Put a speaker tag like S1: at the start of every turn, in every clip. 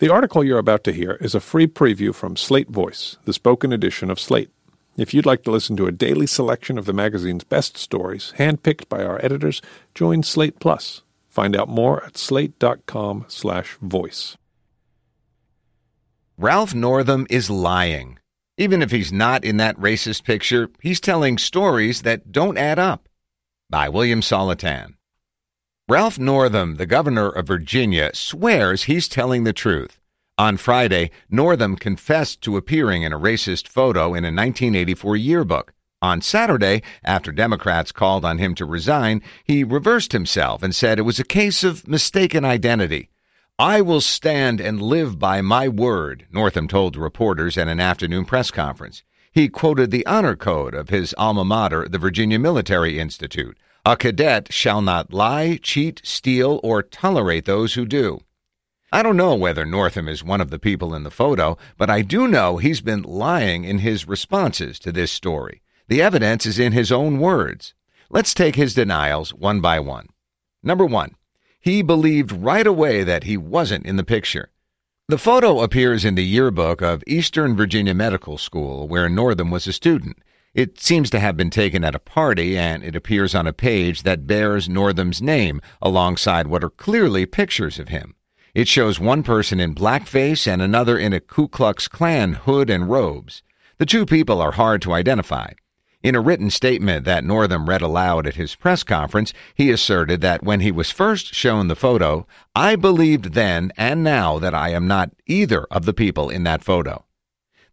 S1: The article you're about to hear is a free preview from Slate Voice, the spoken edition of Slate. If you'd like to listen to a daily selection of the magazine's best stories, handpicked by our editors, join Slate Plus. Find out more at slate.com/voice.
S2: Ralph Northam is lying. Even if he's not in that racist picture, he's telling stories that don't add up. By William Saletan. Ralph Northam, the governor of Virginia, swears he's telling the truth. On Friday, Northam confessed to appearing in a racist photo in a 1984 yearbook. On Saturday, after Democrats called on him to resign, he reversed himself and said it was a case of mistaken identity. I will stand and live by my word, Northam told reporters at an afternoon press conference. He quoted the honor code of his alma mater, the Virginia Military Institute. A cadet shall not lie, cheat, steal, or tolerate those who do. I don't know whether Northam is one of the people in the photo, but I do know he's been lying in his responses to this story. The evidence is in his own words. Let's take his denials one by one. Number one, he believed right away that he wasn't in the picture. The photo appears in the yearbook of Eastern Virginia Medical School, where Northam was a student. It seems to have been taken at a party, and it appears on a page that bears Northam's name alongside what are clearly pictures of him. It shows one person in blackface and another in a Ku Klux Klan hood and robes. The two people are hard to identify. In a written statement that Northam read aloud at his press conference, he asserted that when he was first shown the photo, I believed then and now that I am not either of the people in that photo.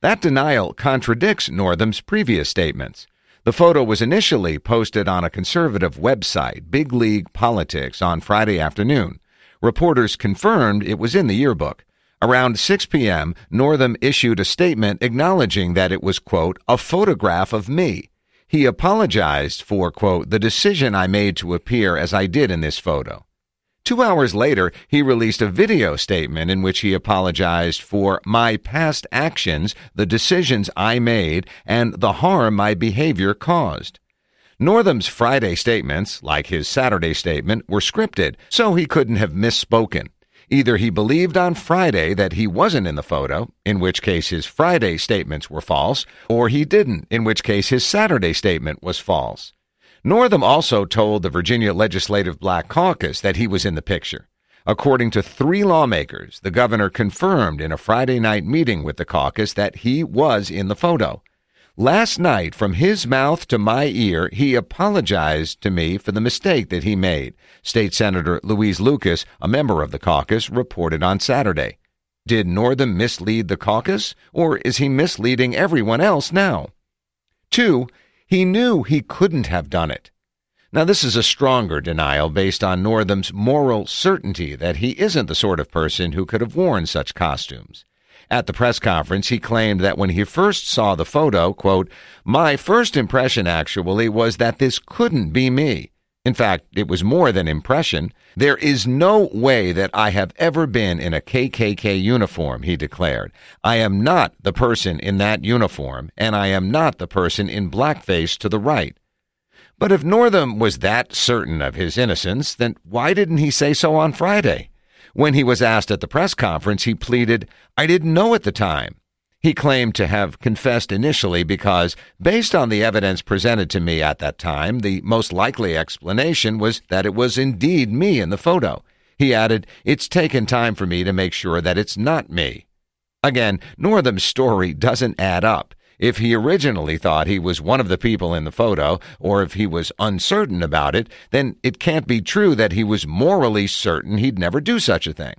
S2: That denial contradicts Northam's previous statements. The photo was initially posted on a conservative website, Big League Politics, on Friday afternoon. Reporters confirmed it was in the yearbook. Around 6 p.m., Northam issued a statement acknowledging that it was, quote, a photograph of me. He apologized for, quote, the decision I made to appear as I did in this photo. Two hours later, he released a video statement in which he apologized for my past actions, the decisions I made, and the harm my behavior caused. Northam's Friday statements, like his Saturday statement, were scripted, so he couldn't have misspoken. Either he believed on Friday that he wasn't in the photo, in which case his Friday statements were false, or he didn't, in which case his Saturday statement was false. Northam also told the Virginia Legislative Black Caucus that he was in the picture. According to three lawmakers, the governor confirmed in a Friday night meeting with the caucus that he was in the photo. Last night, from his mouth to my ear, he apologized to me for the mistake that he made, State Senator Louise Lucas, a member of the caucus, reported on Saturday. Did Northam mislead the caucus, or is he misleading everyone else now? Two, he knew he couldn't have done it. Now, this is a stronger denial based on Northam's moral certainty that he isn't the sort of person who could have worn such costumes. At the press conference, he claimed that when he first saw the photo, quote, my first impression actually was that this couldn't be me. In fact, it was more than impression. There is no way that I have ever been in a KKK uniform, he declared. I am not the person in that uniform, and I am not the person in blackface to the right. But if Northam was that certain of his innocence, then why didn't he say so on Friday? When he was asked at the press conference, he pleaded, I didn't know at the time. He claimed to have confessed initially because, based on the evidence presented to me at that time, the most likely explanation was that it was indeed me in the photo. He added, It's taken time for me to make sure that it's not me. Again, Northam's story doesn't add up. If he originally thought he was one of the people in the photo, or if he was uncertain about it, then it can't be true that he was morally certain he'd never do such a thing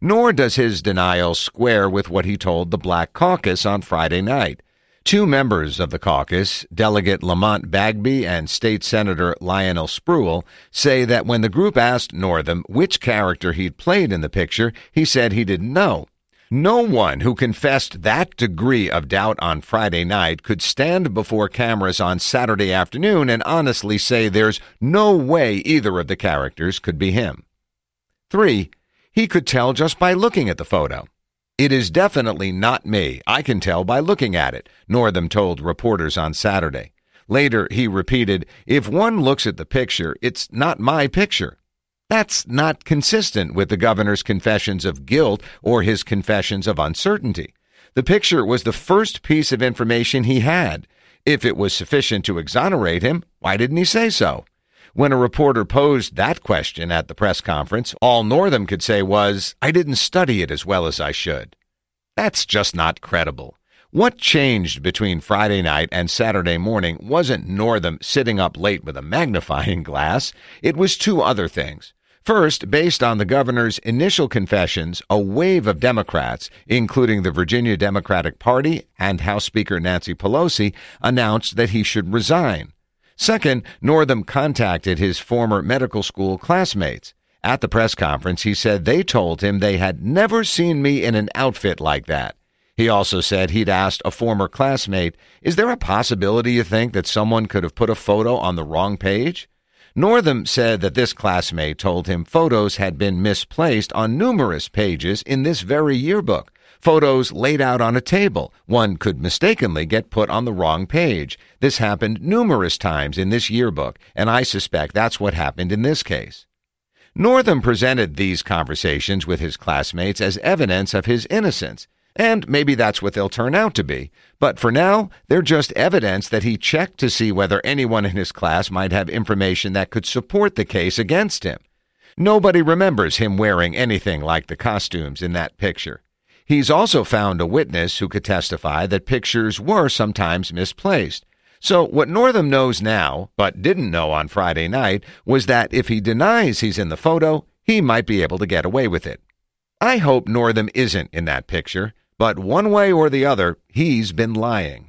S2: nor does his denial square with what he told the Black Caucus on Friday night. Two members of the caucus, Delegate Lamont Bagby and State Senator Lionel Spruill, say that when the group asked Northam which character he'd played in the picture, he said he didn't know. No one who confessed that degree of doubt on Friday night could stand before cameras on Saturday afternoon and honestly say there's no way either of the characters could be him. 3. He could tell just by looking at the photo. It is definitely not me. I can tell by looking at it, Northam told reporters on Saturday. Later, he repeated, If one looks at the picture, it's not my picture. That's not consistent with the governor's confessions of guilt or his confessions of uncertainty. The picture was the first piece of information he had. If it was sufficient to exonerate him, why didn't he say so? When a reporter posed that question at the press conference, all Northam could say was, I didn't study it as well as I should. That's just not credible. What changed between Friday night and Saturday morning wasn't Northam sitting up late with a magnifying glass. It was two other things. First, based on the governor's initial confessions, a wave of Democrats, including the Virginia Democratic Party and House Speaker Nancy Pelosi, announced that he should resign. Second, Northam contacted his former medical school classmates. At the press conference, he said they told him they had never seen me in an outfit like that. He also said he'd asked a former classmate, Is there a possibility you think that someone could have put a photo on the wrong page? Northam said that this classmate told him photos had been misplaced on numerous pages in this very yearbook. Photos laid out on a table. One could mistakenly get put on the wrong page. This happened numerous times in this yearbook, and I suspect that's what happened in this case. Northam presented these conversations with his classmates as evidence of his innocence. And maybe that's what they'll turn out to be. But for now, they're just evidence that he checked to see whether anyone in his class might have information that could support the case against him. Nobody remembers him wearing anything like the costumes in that picture. He's also found a witness who could testify that pictures were sometimes misplaced. So what Northam knows now, but didn't know on Friday night, was that if he denies he's in the photo, he might be able to get away with it. I hope Northam isn't in that picture. But one way or the other, he's been lying.